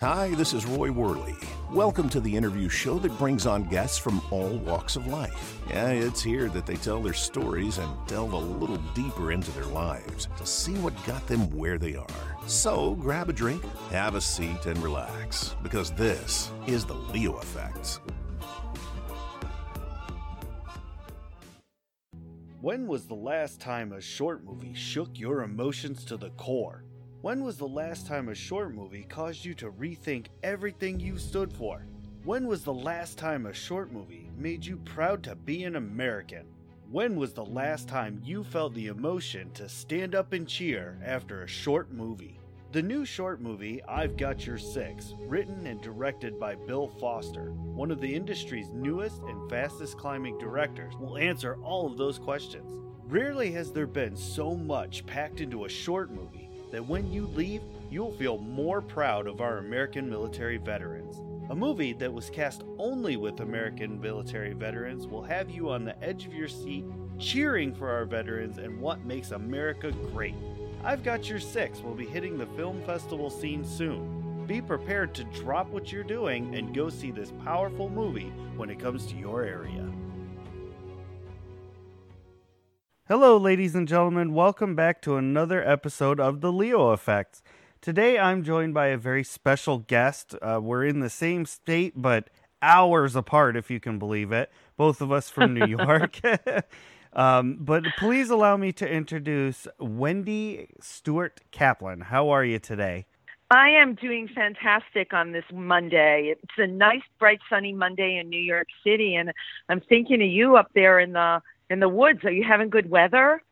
Hi, this is Roy Worley. Welcome to the interview show that brings on guests from all walks of life. Yeah, it's here that they tell their stories and delve a little deeper into their lives to see what got them where they are. So grab a drink, have a seat, and relax because this is the Leo Effect. When was the last time a short movie shook your emotions to the core? When was the last time a short movie caused you to rethink everything you stood for? When was the last time a short movie made you proud to be an American? When was the last time you felt the emotion to stand up and cheer after a short movie? The new short movie, I've Got Your Six, written and directed by Bill Foster, one of the industry's newest and fastest climbing directors, will answer all of those questions. Rarely has there been so much packed into a short movie that when you leave, you'll feel more proud of our American military veterans. A movie that was cast only with American military veterans will have you on the edge of your seat cheering for our veterans and what makes America great. I've Got Your Six will be hitting the film festival scene soon. Be prepared to drop what you're doing and go see this powerful movie when it comes to your area. Hello, ladies and gentlemen. Welcome back to another episode of The Leo Effect. Today, I'm joined by a very special guest. Uh, we're in the same state, but hours apart, if you can believe it. Both of us from New York. um, but please allow me to introduce Wendy Stuart Kaplan. How are you today? I am doing fantastic on this Monday. It's a nice, bright, sunny Monday in New York City, and I'm thinking of you up there in the in the woods. Are you having good weather?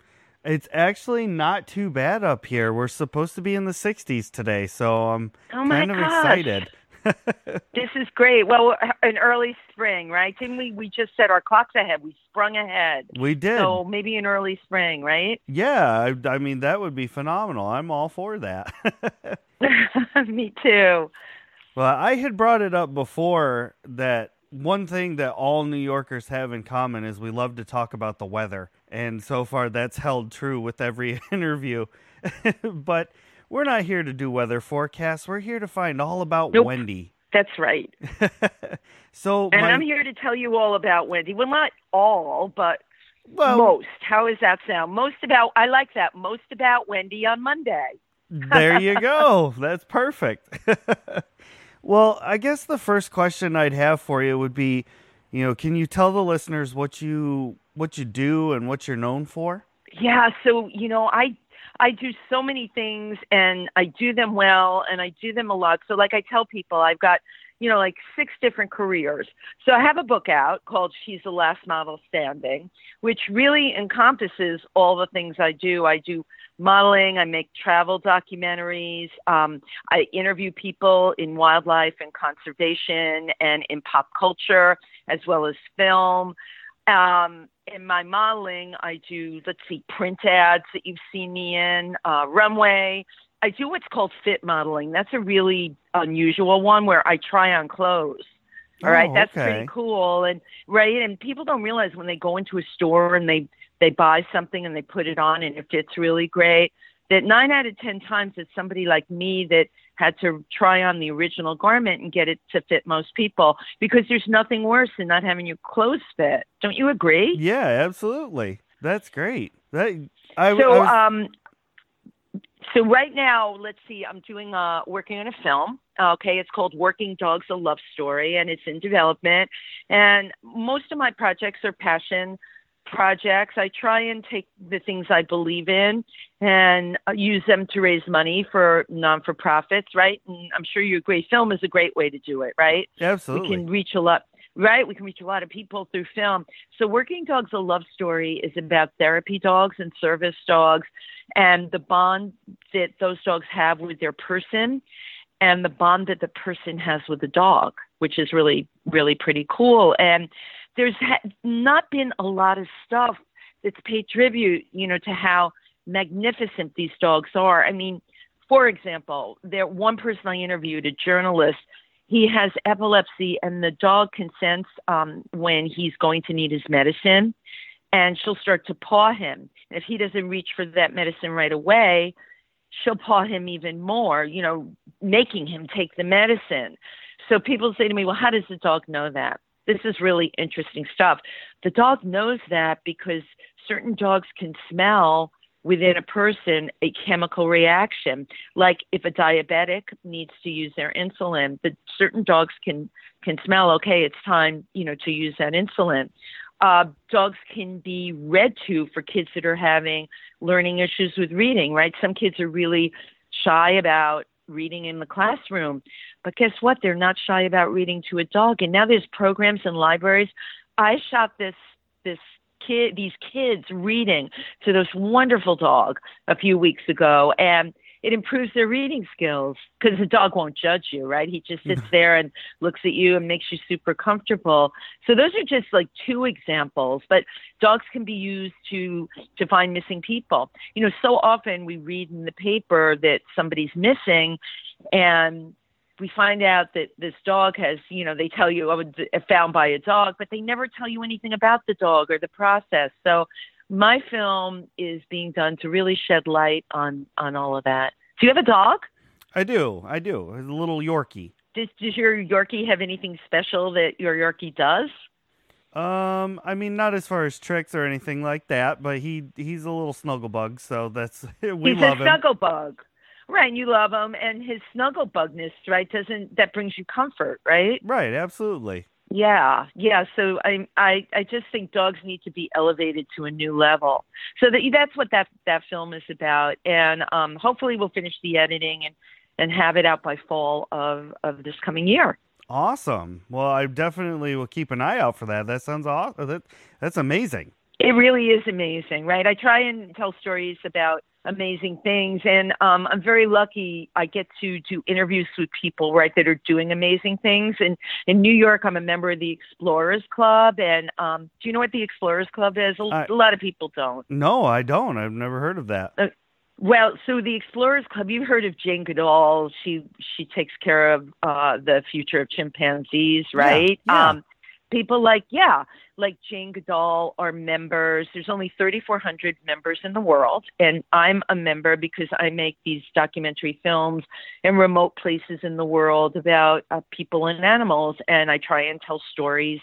It's actually not too bad up here. We're supposed to be in the 60s today, so I'm oh kind of gosh. excited. this is great. Well, an uh, early spring, right? Didn't we? We just set our clocks ahead. We sprung ahead. We did. So maybe an early spring, right? Yeah, I, I mean that would be phenomenal. I'm all for that. Me too. Well, I had brought it up before that one thing that all New Yorkers have in common is we love to talk about the weather. And so far, that's held true with every interview. but we're not here to do weather forecasts. We're here to find all about nope. Wendy. That's right. so, and my... I'm here to tell you all about Wendy. Well, not all, but well, most. How does that sound? Most about. I like that. Most about Wendy on Monday. there you go. That's perfect. Well, I guess the first question I'd have for you would be, you know, can you tell the listeners what you what you do and what you're known for? Yeah, so you know, I I do so many things and I do them well and I do them a lot. So like I tell people I've got, you know, like six different careers. So I have a book out called She's the Last Model Standing, which really encompasses all the things I do. I do modeling. I make travel documentaries. Um, I interview people in wildlife and conservation and in pop culture, as well as film. Um, in my modeling, I do, let's see, print ads that you've seen me in, uh, runway. I do what's called fit modeling. That's a really unusual one where I try on clothes. All right, oh, that's okay. pretty cool. And right, and people don't realize when they go into a store and they they buy something and they put it on and it fits really great. That nine out of 10 times it's somebody like me that had to try on the original garment and get it to fit most people because there's nothing worse than not having your clothes fit. Don't you agree? Yeah, absolutely. That's great. That I, so, I was... um, so right now, let's see, I'm doing uh working on a film. Okay, it's called Working Dogs: A Love Story, and it's in development. And most of my projects are passion projects. I try and take the things I believe in and uh, use them to raise money for non for profits, right? And I'm sure you agree, film is a great way to do it, right? Absolutely. We can reach a lot, right? We can reach a lot of people through film. So, Working Dogs, a Love Story is about therapy dogs and service dogs and the bond that those dogs have with their person and the bond that the person has with the dog, which is really, really pretty cool. And there's ha- not been a lot of stuff that's paid tribute, you know, to how magnificent these dogs are. I mean, for example, there one person I interviewed, a journalist, he has epilepsy, and the dog can sense um, when he's going to need his medicine, and she'll start to paw him. If he doesn't reach for that medicine right away, she'll paw him even more, you know, making him take the medicine. So people say to me, well, how does the dog know that? This is really interesting stuff. The dog knows that because certain dogs can smell within a person a chemical reaction. Like if a diabetic needs to use their insulin, but certain dogs can can smell okay, it's time, you know, to use that insulin. Uh, dogs can be read to for kids that are having learning issues with reading, right? Some kids are really shy about reading in the classroom, but guess what? They're not shy about reading to a dog. And now there's programs in libraries. I shot this this kid these kids reading to this wonderful dog a few weeks ago and it improves their reading skills because the dog won't judge you, right? He just sits there and looks at you and makes you super comfortable. So those are just like two examples, but dogs can be used to to find missing people. You know, so often we read in the paper that somebody's missing and we find out that this dog has, you know, they tell you I was found by a dog, but they never tell you anything about the dog or the process. So my film is being done to really shed light on on all of that. Do you have a dog? I do. I do. A little Yorkie. Does does your Yorkie have anything special that your Yorkie does? Um, I mean, not as far as tricks or anything like that, but he he's a little snuggle bug, so that's we he's love a snuggle bug. Right, and you love him, and his snuggle bugness, right? Doesn't that brings you comfort, right? Right, absolutely. Yeah, yeah. So I, I, I just think dogs need to be elevated to a new level. So that that's what that that film is about, and um, hopefully we'll finish the editing and and have it out by fall of of this coming year. Awesome. Well, I definitely will keep an eye out for that. That sounds awesome. That that's amazing. It really is amazing, right? I try and tell stories about amazing things. And um, I'm very lucky I get to do interviews with people, right, that are doing amazing things. And in New York, I'm a member of the Explorers Club. And um, do you know what the Explorers Club is? A, I, a lot of people don't. No, I don't. I've never heard of that. Uh, well, so the Explorers Club, you've heard of Jane Goodall. She she takes care of uh, the future of chimpanzees, right? Yeah, yeah. Um, people like yeah like jane goodall are members. There's only 3400 members in the world and i'm a member because i make these documentary films in remote places in the world about uh, people and animals and i try and tell stories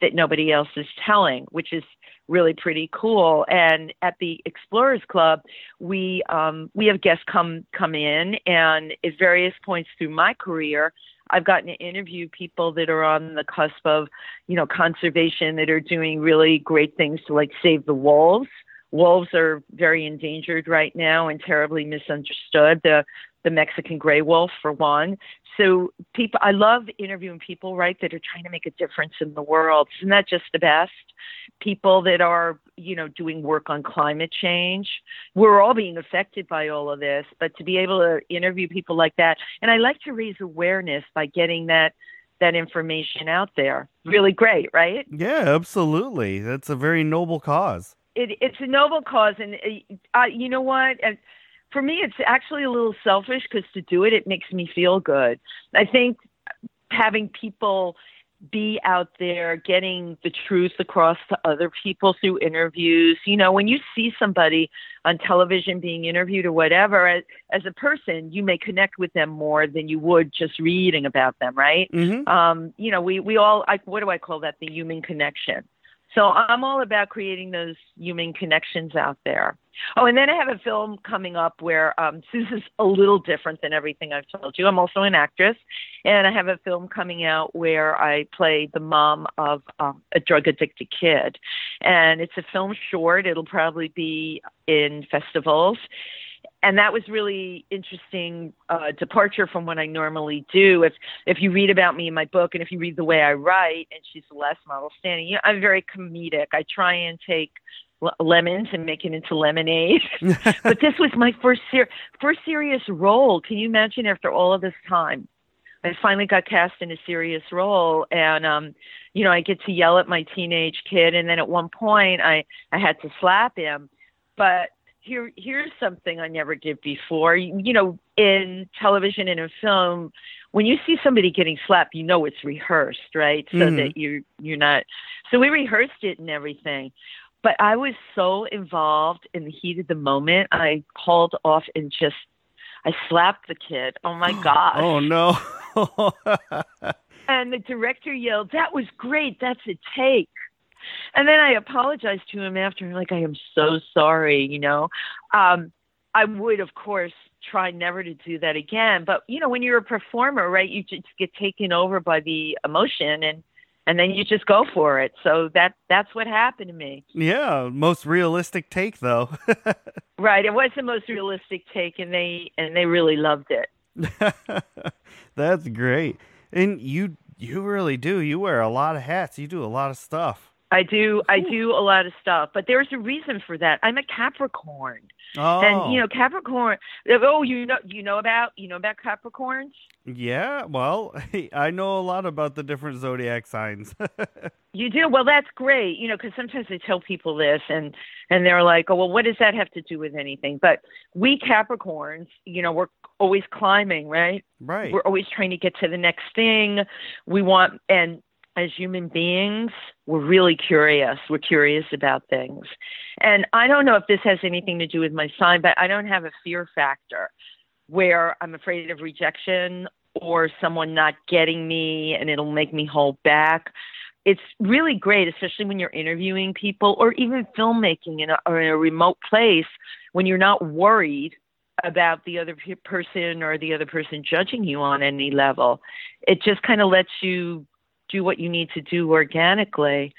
that nobody else is telling which is really pretty cool. And at the explorers club we um, we have guests come come in and at various points through my career I've gotten to interview people that are on the cusp of, you know, conservation that are doing really great things to like save the wolves. Wolves are very endangered right now and terribly misunderstood. The the Mexican gray wolf for one. So people I love interviewing people, right, that are trying to make a difference in the world. Isn't that just the best? People that are you know, doing work on climate change. We're all being affected by all of this, but to be able to interview people like that, and I like to raise awareness by getting that that information out there. Really great, right? Yeah, absolutely. That's a very noble cause. It, it's a noble cause, and uh, you know what? And for me, it's actually a little selfish because to do it, it makes me feel good. I think having people be out there getting the truth across to other people through interviews. You know, when you see somebody on television being interviewed or whatever, as, as a person, you may connect with them more than you would just reading about them, right? Mm-hmm. Um, you know, we, we all, I, what do I call that? The human connection. So I'm all about creating those human connections out there. Oh, and then I have a film coming up where um, is a little different than everything I've told you. I'm also an actress, and I have a film coming out where I play the mom of um, a drug addicted kid. And it's a film short, it'll probably be in festivals and that was really interesting uh, departure from what I normally do. If if you read about me in my book, and if you read the way I write, and she's the last model standing, you know, I'm very comedic. I try and take lemons and make it into lemonade. but this was my first ser- first serious role. Can you imagine? After all of this time, I finally got cast in a serious role, and um, you know, I get to yell at my teenage kid, and then at one point, I I had to slap him, but here here's something I never did before. You, you know, in television and in film, when you see somebody getting slapped, you know it's rehearsed, right? So mm-hmm. that you're you're not. So we rehearsed it and everything. But I was so involved in the heat of the moment, I called off and just I slapped the kid. Oh my gosh. oh no. and the director yelled, That was great. That's a take. And then I apologized to him after, like, I am so sorry, you know. Um, I would, of course, try never to do that again. But, you know, when you're a performer, right, you just get taken over by the emotion and and then you just go for it. So that that's what happened to me. Yeah, most realistic take though. right, it was the most realistic take and they and they really loved it. that's great. And you you really do. You wear a lot of hats. You do a lot of stuff. I do. I do a lot of stuff, but there's a reason for that. I'm a Capricorn, oh. and you oh. know Capricorn. Oh, you know, you know about you know about Capricorns. Yeah, well, I know a lot about the different zodiac signs. you do well. That's great. You know, because sometimes I tell people this, and and they're like, "Oh, well, what does that have to do with anything?" But we Capricorns, you know, we're always climbing, right? Right. We're always trying to get to the next thing. We want, and as human beings, we're really curious. We're curious about things. And I don't know if this has anything to do with my sign, but I don't have a fear factor where I'm afraid of rejection or someone not getting me and it'll make me hold back. It's really great, especially when you're interviewing people or even filmmaking in a, or in a remote place when you're not worried about the other person or the other person judging you on any level. It just kind of lets you do what you need to do organically.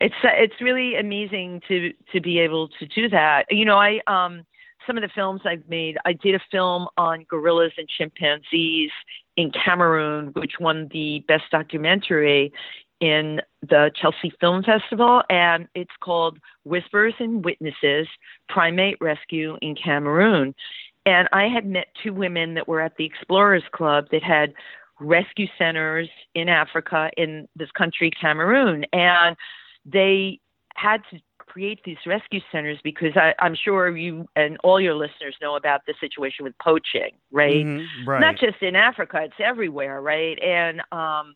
It's it's really amazing to to be able to do that. You know, I um some of the films I've made, I did a film on gorillas and chimpanzees in Cameroon, which won the best documentary in the Chelsea Film Festival, and it's called Whispers and Witnesses Primate Rescue in Cameroon. And I had met two women that were at the Explorers Club that had rescue centers in Africa in this country, Cameroon. And they had to create these rescue centers because I, am sure you and all your listeners know about the situation with poaching, right? Mm-hmm, right. Not just in Africa, it's everywhere, right? And um,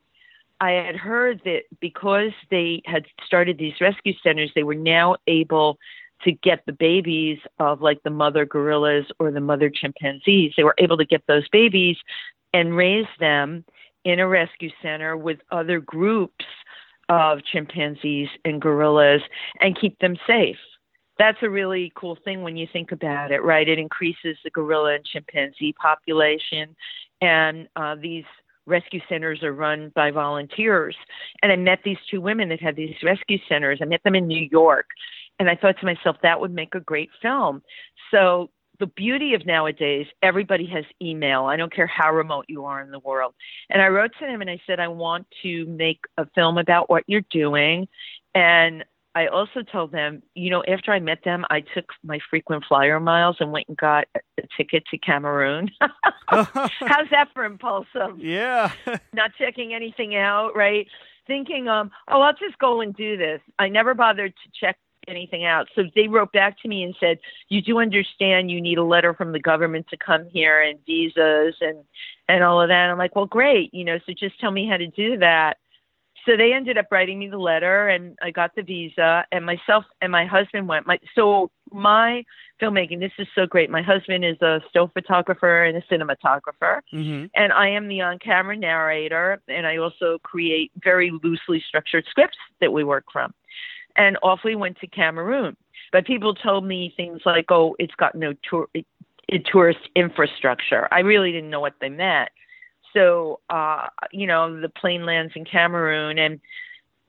I had heard that because they had started these rescue centers, they were now able to get the babies of like the mother gorillas or the mother chimpanzees. They were able to get those babies and raise them in a rescue center with other groups of chimpanzees and gorillas and keep them safe. That's a really cool thing when you think about it, right? It increases the gorilla and chimpanzee population, and uh, these rescue centers are run by volunteers. And I met these two women that had these rescue centers. I met them in New York, and I thought to myself, that would make a great film. So the beauty of nowadays, everybody has email. I don't care how remote you are in the world. And I wrote to them and I said, I want to make a film about what you're doing. And I also told them, you know, after I met them, I took my frequent flyer miles and went and got a ticket to Cameroon. How's that for impulsive? Yeah. Not checking anything out, right? Thinking, um, oh, I'll just go and do this. I never bothered to check anything out. So they wrote back to me and said, "You do understand you need a letter from the government to come here and visas and and all of that." And I'm like, "Well, great, you know, so just tell me how to do that." So they ended up writing me the letter and I got the visa and myself and my husband went. My so my filmmaking this is so great. My husband is a still photographer and a cinematographer mm-hmm. and I am the on-camera narrator and I also create very loosely structured scripts that we work from and off we went to Cameroon. But people told me things like, "Oh, it's got no tour, tourist infrastructure." I really didn't know what they meant. So, uh, you know, the plane lands in Cameroon, and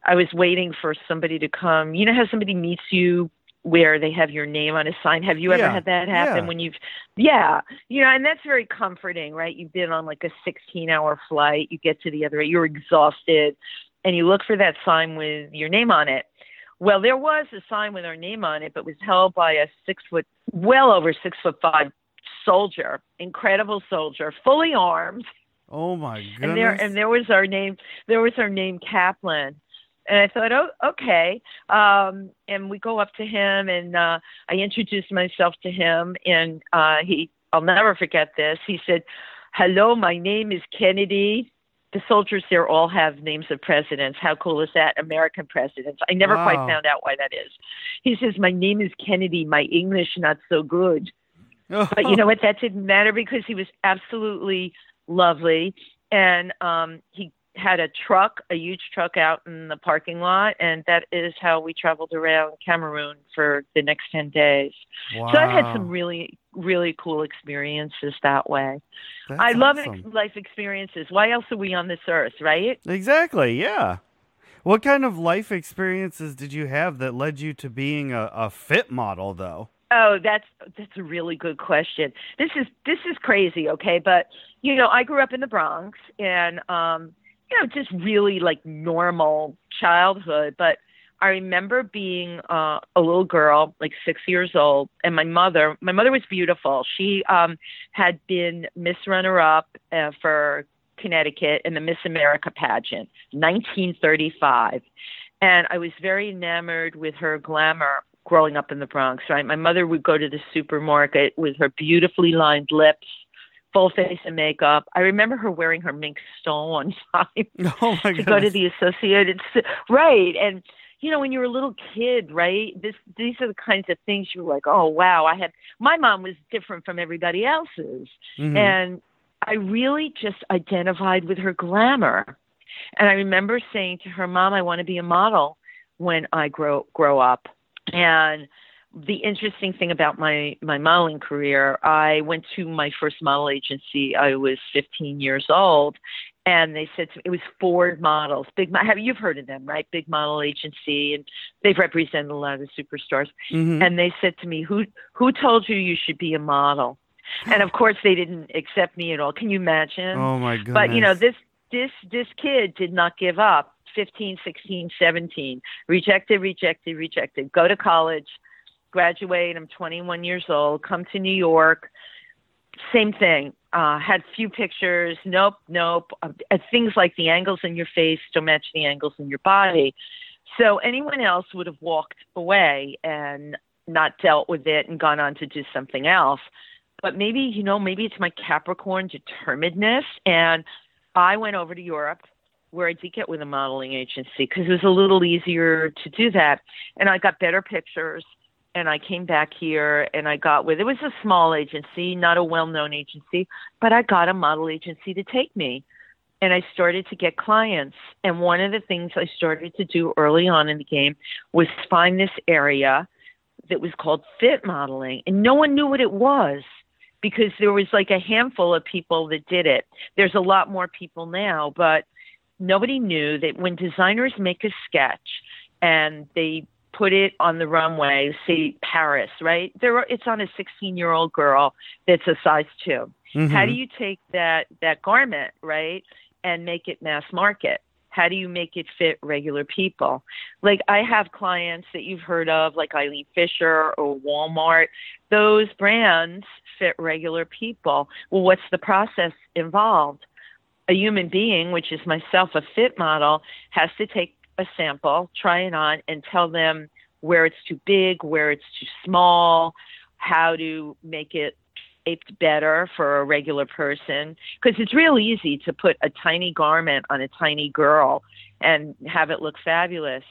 I was waiting for somebody to come. You know how somebody meets you where they have your name on a sign. Have you ever yeah, had that happen yeah. when you've yeah, you know, and that's very comforting, right? You've been on like a 16-hour flight, you get to the other you're exhausted and you look for that sign with your name on it. Well, there was a sign with our name on it, but was held by a six foot, well over six foot five soldier, incredible soldier, fully armed. Oh my goodness! And there, and there was our name. There was our name Kaplan. And I thought, oh, okay. Um, and we go up to him, and uh, I introduced myself to him, and uh, he, I'll never forget this. He said, "Hello, my name is Kennedy." The soldiers there all have names of presidents. How cool is that? American presidents. I never wow. quite found out why that is. He says, My name is Kennedy. My English not so good. but you know what? That didn't matter because he was absolutely lovely, and um, he had a truck, a huge truck out in the parking lot, and that is how we traveled around Cameroon for the next 10 days. Wow. So I've had some really, really cool experiences that way. That's I love awesome. ex- life experiences. Why else are we on this earth, right? Exactly, yeah. What kind of life experiences did you have that led you to being a, a fit model, though? Oh, that's that's a really good question. This is this is crazy, okay? But you know, I grew up in the Bronx, and um, you know, just really like normal childhood. But I remember being uh, a little girl, like six years old, and my mother. My mother was beautiful. She um, had been Miss Runner Up uh, for Connecticut in the Miss America pageant, 1935, and I was very enamored with her glamour growing up in the Bronx, right? My mother would go to the supermarket with her beautifully lined lips, full face of makeup. I remember her wearing her mink stole one time Oh my to god! go to the Associated right and you know when you were a little kid right this these are the kinds of things you're like oh wow I had my mom was different from everybody else's Mhm. and I really just identified with her glamour. And I remember saying to her, "Mom, I want to be a model when I grow grow up." And the interesting thing about my my modeling career, I went to my first model agency. I was 15 years old, and they said to me, it was Ford Models. Big, have you've heard of them, right? Big model agency, and they've represented a lot of the superstars Mhm. and they said to me, "Who who told you you should be a model?" And of course, they didn't accept me at all. Can you imagine? oh my goodness! but you know, this this this kid did not give up. 15, 16, 17, rejected, rejected, rejected. Go to college, graduate. I'm 21 years old. Come to New York. Same thing. Uh, had few pictures. Nope, nope. Uh, things like the angles in your face don't match the angles in your body. So anyone else would have walked away and not dealt with it and gone on to do something else. But maybe, you know, maybe it's my Capricorn determinedness. And I went over to Europe where I did get with a modeling agency because it was a little easier to do that. And I got better pictures. And I came back here and I got with it was a small agency, not a well known agency, but I got a model agency to take me and I started to get clients. And one of the things I started to do early on in the game was find this area that was called fit modeling. And no one knew what it was because there was like a handful of people that did it. There's a lot more people now, but nobody knew that when designers make a sketch and they put it on the runway, say Paris, right? There are, it's on a 16 year old girl that's a size 2 how Mhm. do you take that that garment right and make it mass market? How do you make it fit regular people? Like i have clients that you've heard of like eileen fisher or walmart. Those brands fit regular people. Well what's the process involved? A human being which is myself a fit model has to take a sample try it on and tell them where it's too big where it's too small how to make it shaped better for a regular person. Because it's real easy to put a tiny garment on a tiny girl and have it look fabulous.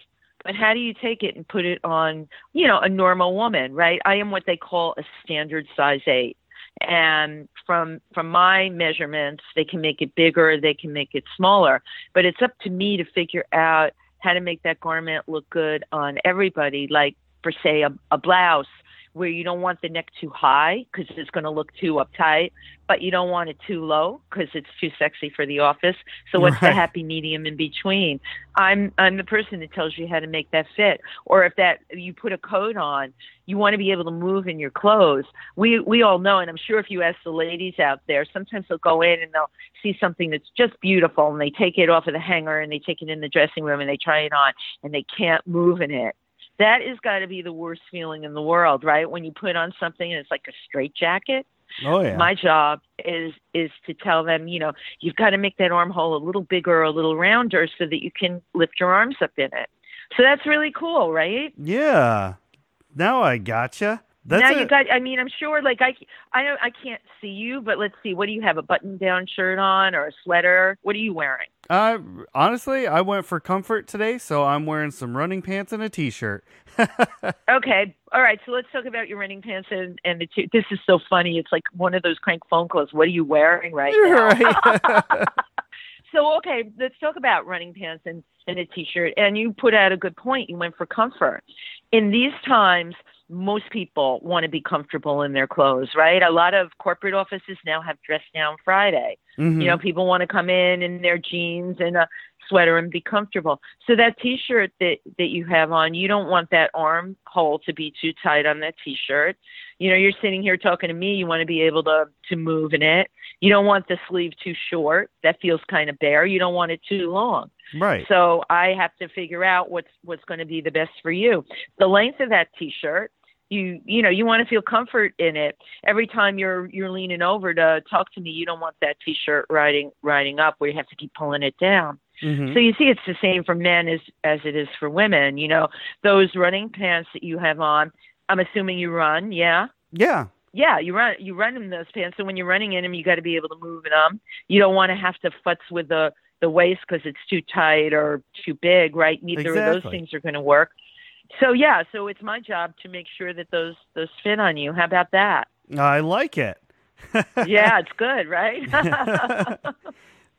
But how do you take it and put it on you know a normal woman right? I am what they call a standard size 8 and from from my measurements they can make it bigger they can make it smaller. But it's up to me to figure out how to make that garment look good on everybody like for say a, a blouse where you don't want the neck too high because it's going to look too uptight, but you don't want it too low because it's too sexy for the office. So what's Right. the happy medium in between? I'm I'm the person that tells you how to make that fit. Or if that you put a coat on, you want to be able to move in your clothes. We we all know, and I'm sure if you ask the ladies out there, sometimes they'll go in and they'll see something that's just beautiful, and they take it off of the hanger and they take it in the dressing room and they try it on, and they can't move in it that has got to be the worst feeling in the world, right? When you put on something and it's like a straight jacket. Oh yeah. My job is is to tell them, you know, you've got to make that armhole a little bigger a little rounder so that you can lift your arms up in it. So that's really cool, right? yeah. Now I gotcha. That's now a- you got. I mean, I'm sure. Like I, I know I can't see you, but let's see. What do you have? A button-down shirt on or a sweater? What are you wearing? Uh, honestly, I went for comfort today, so I'm wearing some running pants and a t-shirt. Okay. All right. So let's talk about your running pants and and the t- this is so funny. It's like one of those crank phone calls. What are you wearing right now? right. So okay, let's talk about running pants and, and a t-shirt. And you put out a good point. You went for comfort. In these times, most people want to be comfortable in their clothes, right? A lot of corporate offices now have dress down Friday. Mhm. You know, people want to come in in their jeans and a sweater and be comfortable. So that t-shirt that that you have on, you don't want that armhole to be too tight on that t-shirt. You know, you're sitting here talking to me, you want to be able to to move in it. You don't want the sleeve too short. That feels kind of bare. You don't want it too long. right. So I have to figure out what's what's going to be the best for you. The length of that t-shirt, you you know, you want to feel comfort in it. Every time you're you're leaning over to talk to me, you don't want that t-shirt riding riding up where you have to keep pulling it down. Mhm. So you see it's the same for men as as it is for women. You know, those running pants that you have on, I'm assuming you run, yeah? yeah. Yeah, you run you run in those pants. So when you're running in them, you got to be able to move in them. You don't want to have to futz with the the waist because it's too tight or too big, right? Neither of those things are going to work. So yeah, so it's my job to make sure that those those fit on you. How about that? I like it. yeah, it's good, right?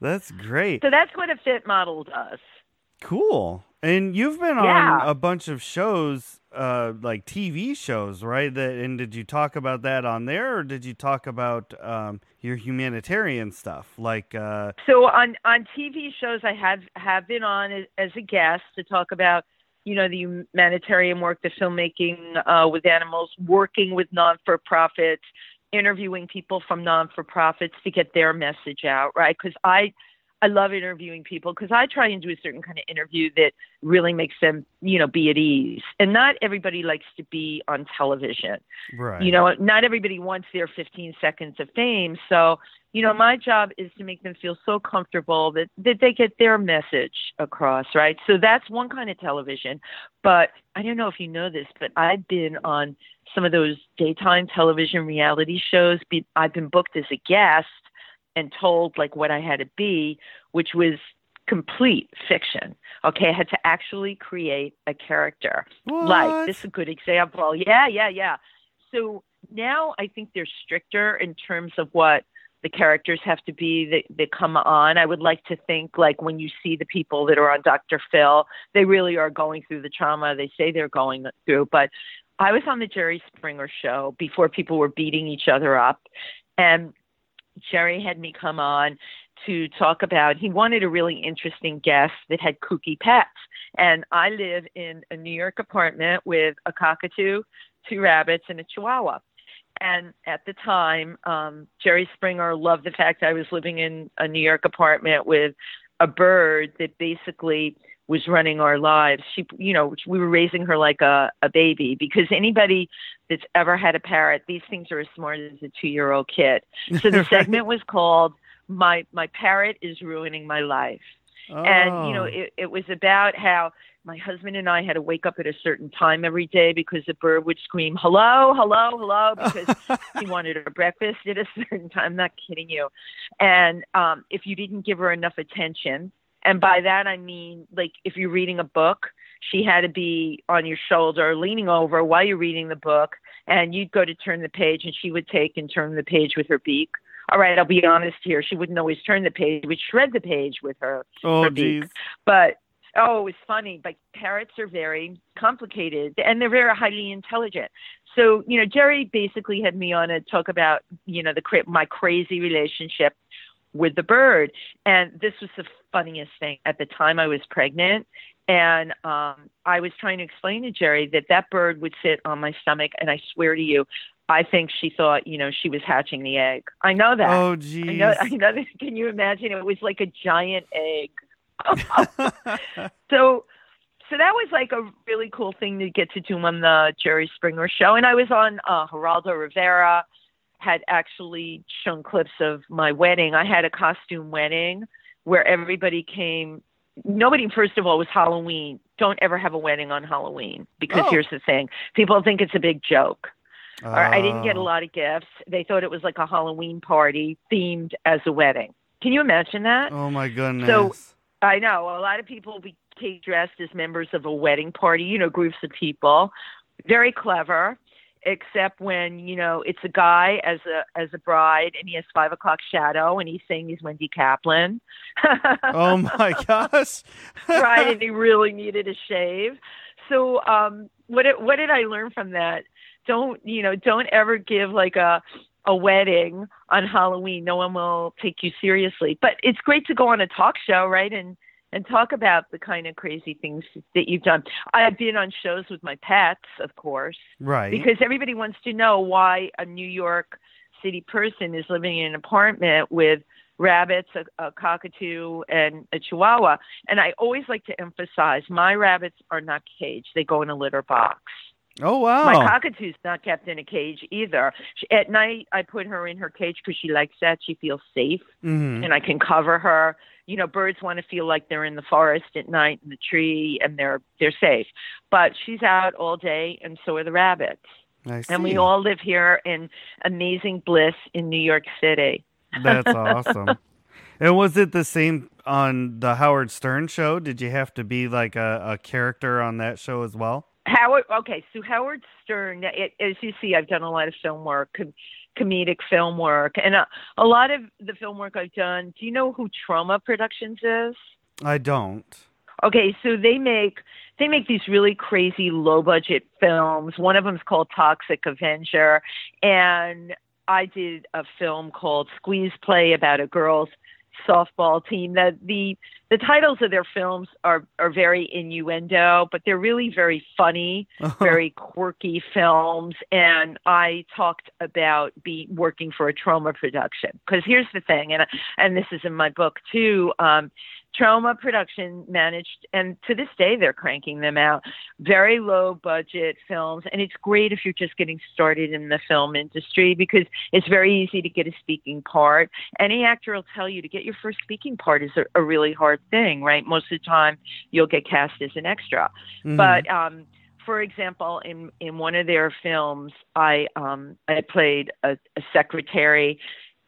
That's great. so that's what a fit model does. Cool. And you've been Yeah. on a bunch of shows, uh, like TV shows, right? That and did you talk about that on there, or did you talk about um, your humanitarian stuff, like? Uh, So on on TV shows, I have have been on as, as a guest to talk about, you know, the humanitarian work, the filmmaking uh, with animals, working with non for profits, interviewing people from non for profits to get their message out, right? Because I I love interviewing people because I try and do a certain kind of interview that really makes them, you know, be at ease. And not everybody likes to be on television. right. You know, not everybody wants their 15 seconds of fame. So, you know, my job is to make them feel so comfortable that, that they get their message across, right? So that's one kind of television. But I don't know if you know this, but I've been on some of those daytime television reality shows. Be- I've been booked as a guest and told like what I had to be, which was complete fiction. Okay, I had to actually create a character. Like this is a good example. Yeah, yeah, yeah. So now I think they're stricter in terms of what the characters have to be that, that come on. I would like to think like when you see the people that are on Dr. Phil, they really are going through the trauma they say they're going through. But I was on the Jerry Springer show before people were beating each other up. And Jerry had me come on to talk about he wanted a really interesting guest that had kooky pets. And I live in a New York apartment with a cockatoo, two rabbits, and a chihuahua. And at the time, um, Jerry Springer loved the fact I was living in a New York apartment with a bird that basically was running our lives. She, you know, we were raising her like a, a baby because anybody that's ever had a parrot, these things are as smart as a two year old kid. So the segment was called "My My Parrot is Ruining My Life." and you know Oh. it, it was about how my husband and i had to wake up at a certain time every day because the bird would scream hello hello hello because he wanted her breakfast at a certain time I'm not kidding you and um if you didn't give her enough attention and by that i mean like if you're reading a book she had to be on your shoulder leaning over while you're reading the book and you'd go to turn the page and she would take and turn the page with her beak all right, I'll be honest here. She wouldn't always turn the page, she would shred the page with her oh, her beak. geez. but oh, it was funny. But parrots are very complicated and they're very highly intelligent. So you know, Jerry basically had me on to talk about you know the my crazy relationship with the bird, and this was the funniest thing. At the time, I was pregnant. And um, I was trying to explain to Jerry that that bird would sit on my stomach, and I swear to you, I think she thought, you know, she was hatching the egg. I know that. Oh, geez. I know, I know. that- Can you imagine? It was like a giant egg. so, so that was like a really cool thing to get to do on the Jerry Springer show. And I was on uh, Geraldo Rivera, had actually shown clips of my wedding. I had a costume wedding where everybody came. Nobody, first of all, was Halloween. Don't ever have a wedding on Halloween because Oh. here's the thing: people think it's a big joke. or I didn't get a Oh. lot of gifts. They thought it was like a Halloween party themed as a wedding. Can you imagine that? Oh my goodness. So I know a lot of people became dressed as members of a wedding party. You know, groups of people. Very clever, except when you know it's a guy as a as a bride, and he has five o'clock shadow, and he's saying he's Wendy Kaplan. oh my gosh. right, and he really needed a shave. So, um, what did, what did I learn from that? Don't you know? Don't ever give like a a wedding on Halloween. No one will take you seriously. But it's great to go on a talk show, right? And and talk about the kind of crazy things that you've done. I've been on shows with my pets, of course, right. because everybody wants to know why a New York City person is living in an apartment with rabbits, a, a cockatoo, and a chihuahua. And I always like to emphasize my rabbits are not caged, they go in a litter box. oh wow. My cockatoo's not kept in a cage either. She, at night, I put her in her cage because she likes that. She feels safe, Mhm. and I can cover her. You know, birds want to feel like they're in the forest at night in the tree, and they're they're safe. But she's out all day, and so are the rabbits. And we all live here in amazing bliss in New York City. That's awesome. And was it the same on the Howard Stern show? Did you have to be like a, a character on that show as well? Howard, okay, so Howard Stern, it, as you see, I've done a lot of film work, comedic film work, and a, a lot of the film work I've done. Do you know who Troma Productions is? I don't. Okay, so they make they make these really crazy low budget films. One of them's called Toxic Avenger, and I did a film called Squeeze Play about a girls softball team. That the the titles of their films are are very innuendo, but they're really very funny, very quirky films. And I talked about be working for a Troma production because here's the thing, and and this is in my book too. Um, Troma Production managed, and to this day they're cranking them out. Very low budget films, and it's great if you're just getting started in the film industry because it's very easy to get a speaking part. Any actor will tell you to get your first speaking part is a, a really hard thing, right? Most of the time you'll get cast as an extra. Mhm. But um, for example, in in one of their films, I um, I played a, a secretary,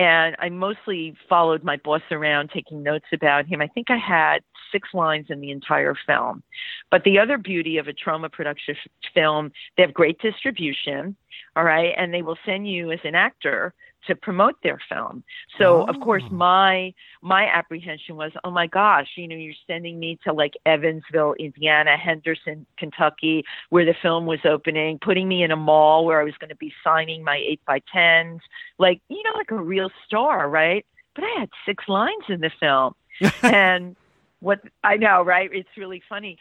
and I mostly followed my boss around, taking notes about him. I think I had six lines in the entire film. But the other beauty of a Troma production film, they have great distribution, all right, and they will send you as an actor to promote their film. So of course Oh. my my apprehension was, oh my gosh, you know, you're sending me to like Evansville, Indiana, Henderson, Kentucky, where the film was opening, putting me in a mall where I was going to be signing my eight by tens, like you know, like a real star, right? But I had six lines in the film, and what I know, right? It's really funny.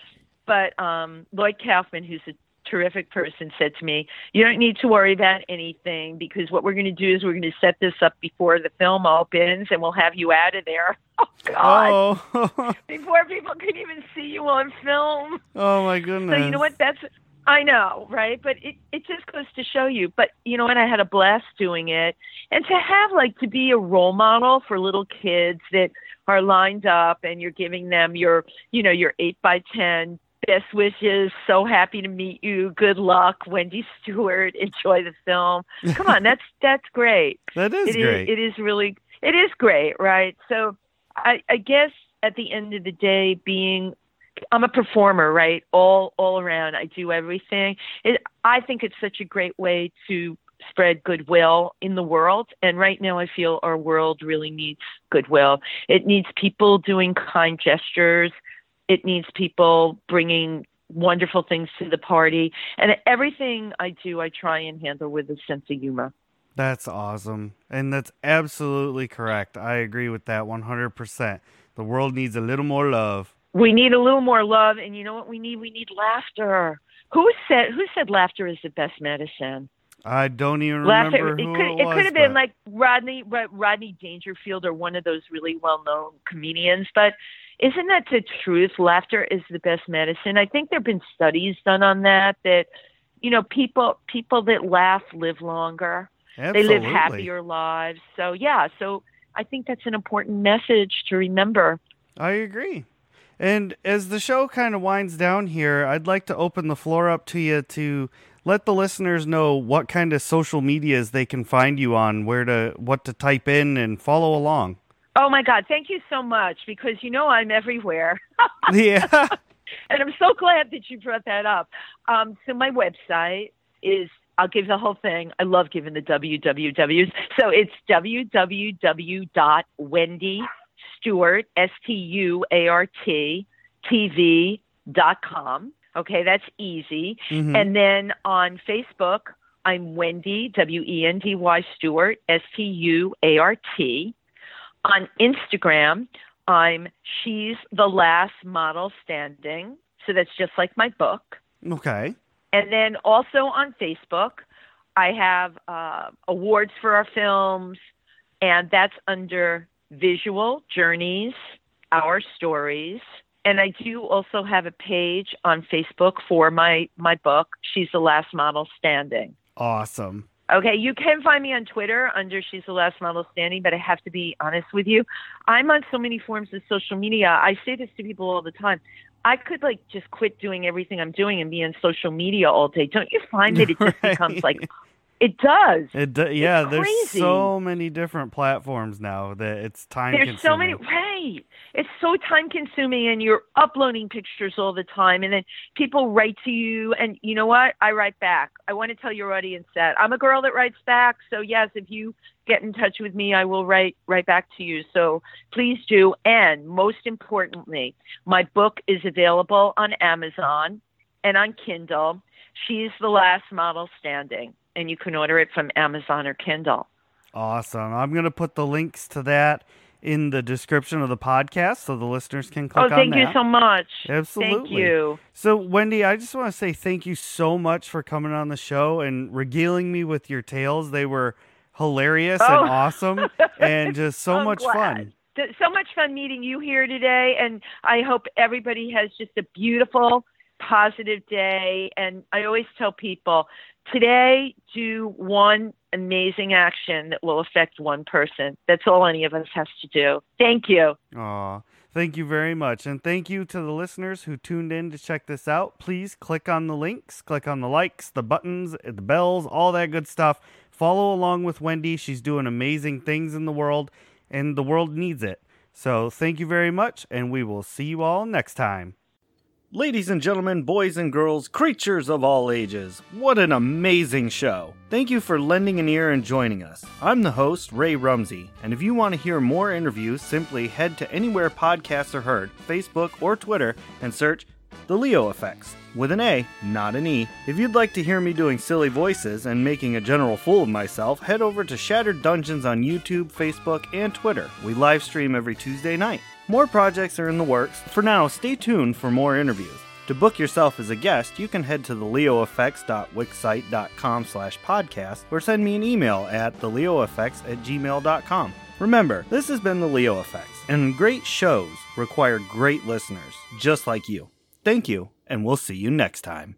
But um, Lloyd Kaufman, who's a terrific person, said to me, "You don't need to worry about anything because what we're going to do is we're going to set this up before the film opens, and we'll have you out of there." Oh God! Oh. Before people can even see you on film. oh my goodness. So you know what? That's I know, right? But it it just goes to show you. But you know what? I had a blast doing it, and to have like to be a role model for little kids that are lined up, and you're giving them your you know your eight by ten best wishes. So happy to meet you. Good luck, Wendy Stuart. Enjoy the film. Come on, that's that's great. That is It is. great. It is really. It is great, right? So, I, I guess at the end of the day, being I'm a performer, right? All all around, I do everything. It, I think it's such a great way to spread goodwill in the world. And right now, I feel our world really needs goodwill. It needs people doing kind gestures. It needs people bringing wonderful things to the party. And everything I do, I try and handle with a sense of humor. That's awesome. And that's absolutely correct. I agree with that 100%. The world needs a little more love. We need a little more love, and you know what we need? We need laughter. Who said who said laughter is the best medicine? I don't even Laughter. remember It could it, it could have been but- like Rodney Rodney Dangerfield or one of those really well known comedians, but isn't that the truth? Laughter is the best medicine. I think there've been studies done on that that you know people people that laugh live longer. Absolutely. They live happier lives. So yeah, so I think that's an important message to remember. I agree. And as the show kind of winds down here, I'd like to open the floor up to you to let the listeners know what kind of social medias they can find you on, where to what to type in and follow along. Oh my God, thank you so much because you know I'm everywhere. yeah. and I'm so glad that you brought that up. Um, so my website is I'll give the whole thing. I love giving the wwws. So it's www.wendy.stuart, S T U A R T, TV dot com. Okay, that's easy. Mhm. And then on Facebook, I'm Wendy, W E N D Y Stuart, S T U A R T. On Instagram, I'm She's the Last Model Standing. So that's just like my book. okay. And then also on Facebook, I have uh, awards for our films, and that's under Visual Journeys, Our Stories. And I do also have a page on Facebook for my, my book, She's the Last Model Standing. Awesome. Okay, you can find me on Twitter under She's the Last Model Standing, but I have to be honest with you. I'm on so many forms of social media. I say this to people all the time. I could like just quit doing everything I'm doing and be on social media all day. Don't you find that it just Right. becomes like it does? It do, yeah, there's crazy. so many different platforms now that it's time There's so many consuming. right. It's so time consuming and you're uploading pictures all the time and then people write to you and you know what? I write back. I want to tell your audience that. I'm a girl that writes back. So yes, if you get in touch with me, I will write write back to you. So please do. And most importantly, my book is available on Amazon and on Kindle. She's the last model standing. And you can order it from Amazon or Kindle. Awesome. I'm going to put the links to that in the description of the podcast so the listeners can click Oh, thank you so much. Absolutely. Thank you. So, Wendy, I just want to say thank you so much for coming on the show and regaling me with your tales. They were hilarious Oh. and awesome and just so I'm much glad. fun. So much fun meeting you here today, and I hope everybody has just a beautiful, positive day. And I always tell people today, do one amazing action that will affect one person. That's all any of us has to do. Thank you. Aw, thank you very much. And thank you to the listeners who tuned in to check this out. Please click on the links, click on the likes, the buttons, the bells, all that good stuff. Follow along with Wendy. She's doing amazing things in the world, and the world needs it. So thank you very much, and we will see you all next time. Ladies and gentlemen, boys and girls, creatures of all ages, what an amazing show! Thank you for lending an ear and joining us. I'm the host, Ray Rumsey, and if you want to hear more interviews, simply head to anywhere podcasts are heard, Facebook or Twitter, and search The Leo Affects, with an A, not an E. If you'd like to hear me doing silly voices and making a general fool of myself, head over to Shattered Dungeons on YouTube, Facebook, and Twitter. We live stream every Tuesday night. More projects are in the works. For now, stay tuned for more interviews. To book yourself as a guest, you can head to theleoaffects.wixsite.com slash podcast or send me an email at theleoaffects at gmail.com. Remember, this has been The Leo Affects, and great shows require great listeners, just like you. Thank you, and we'll see you next time.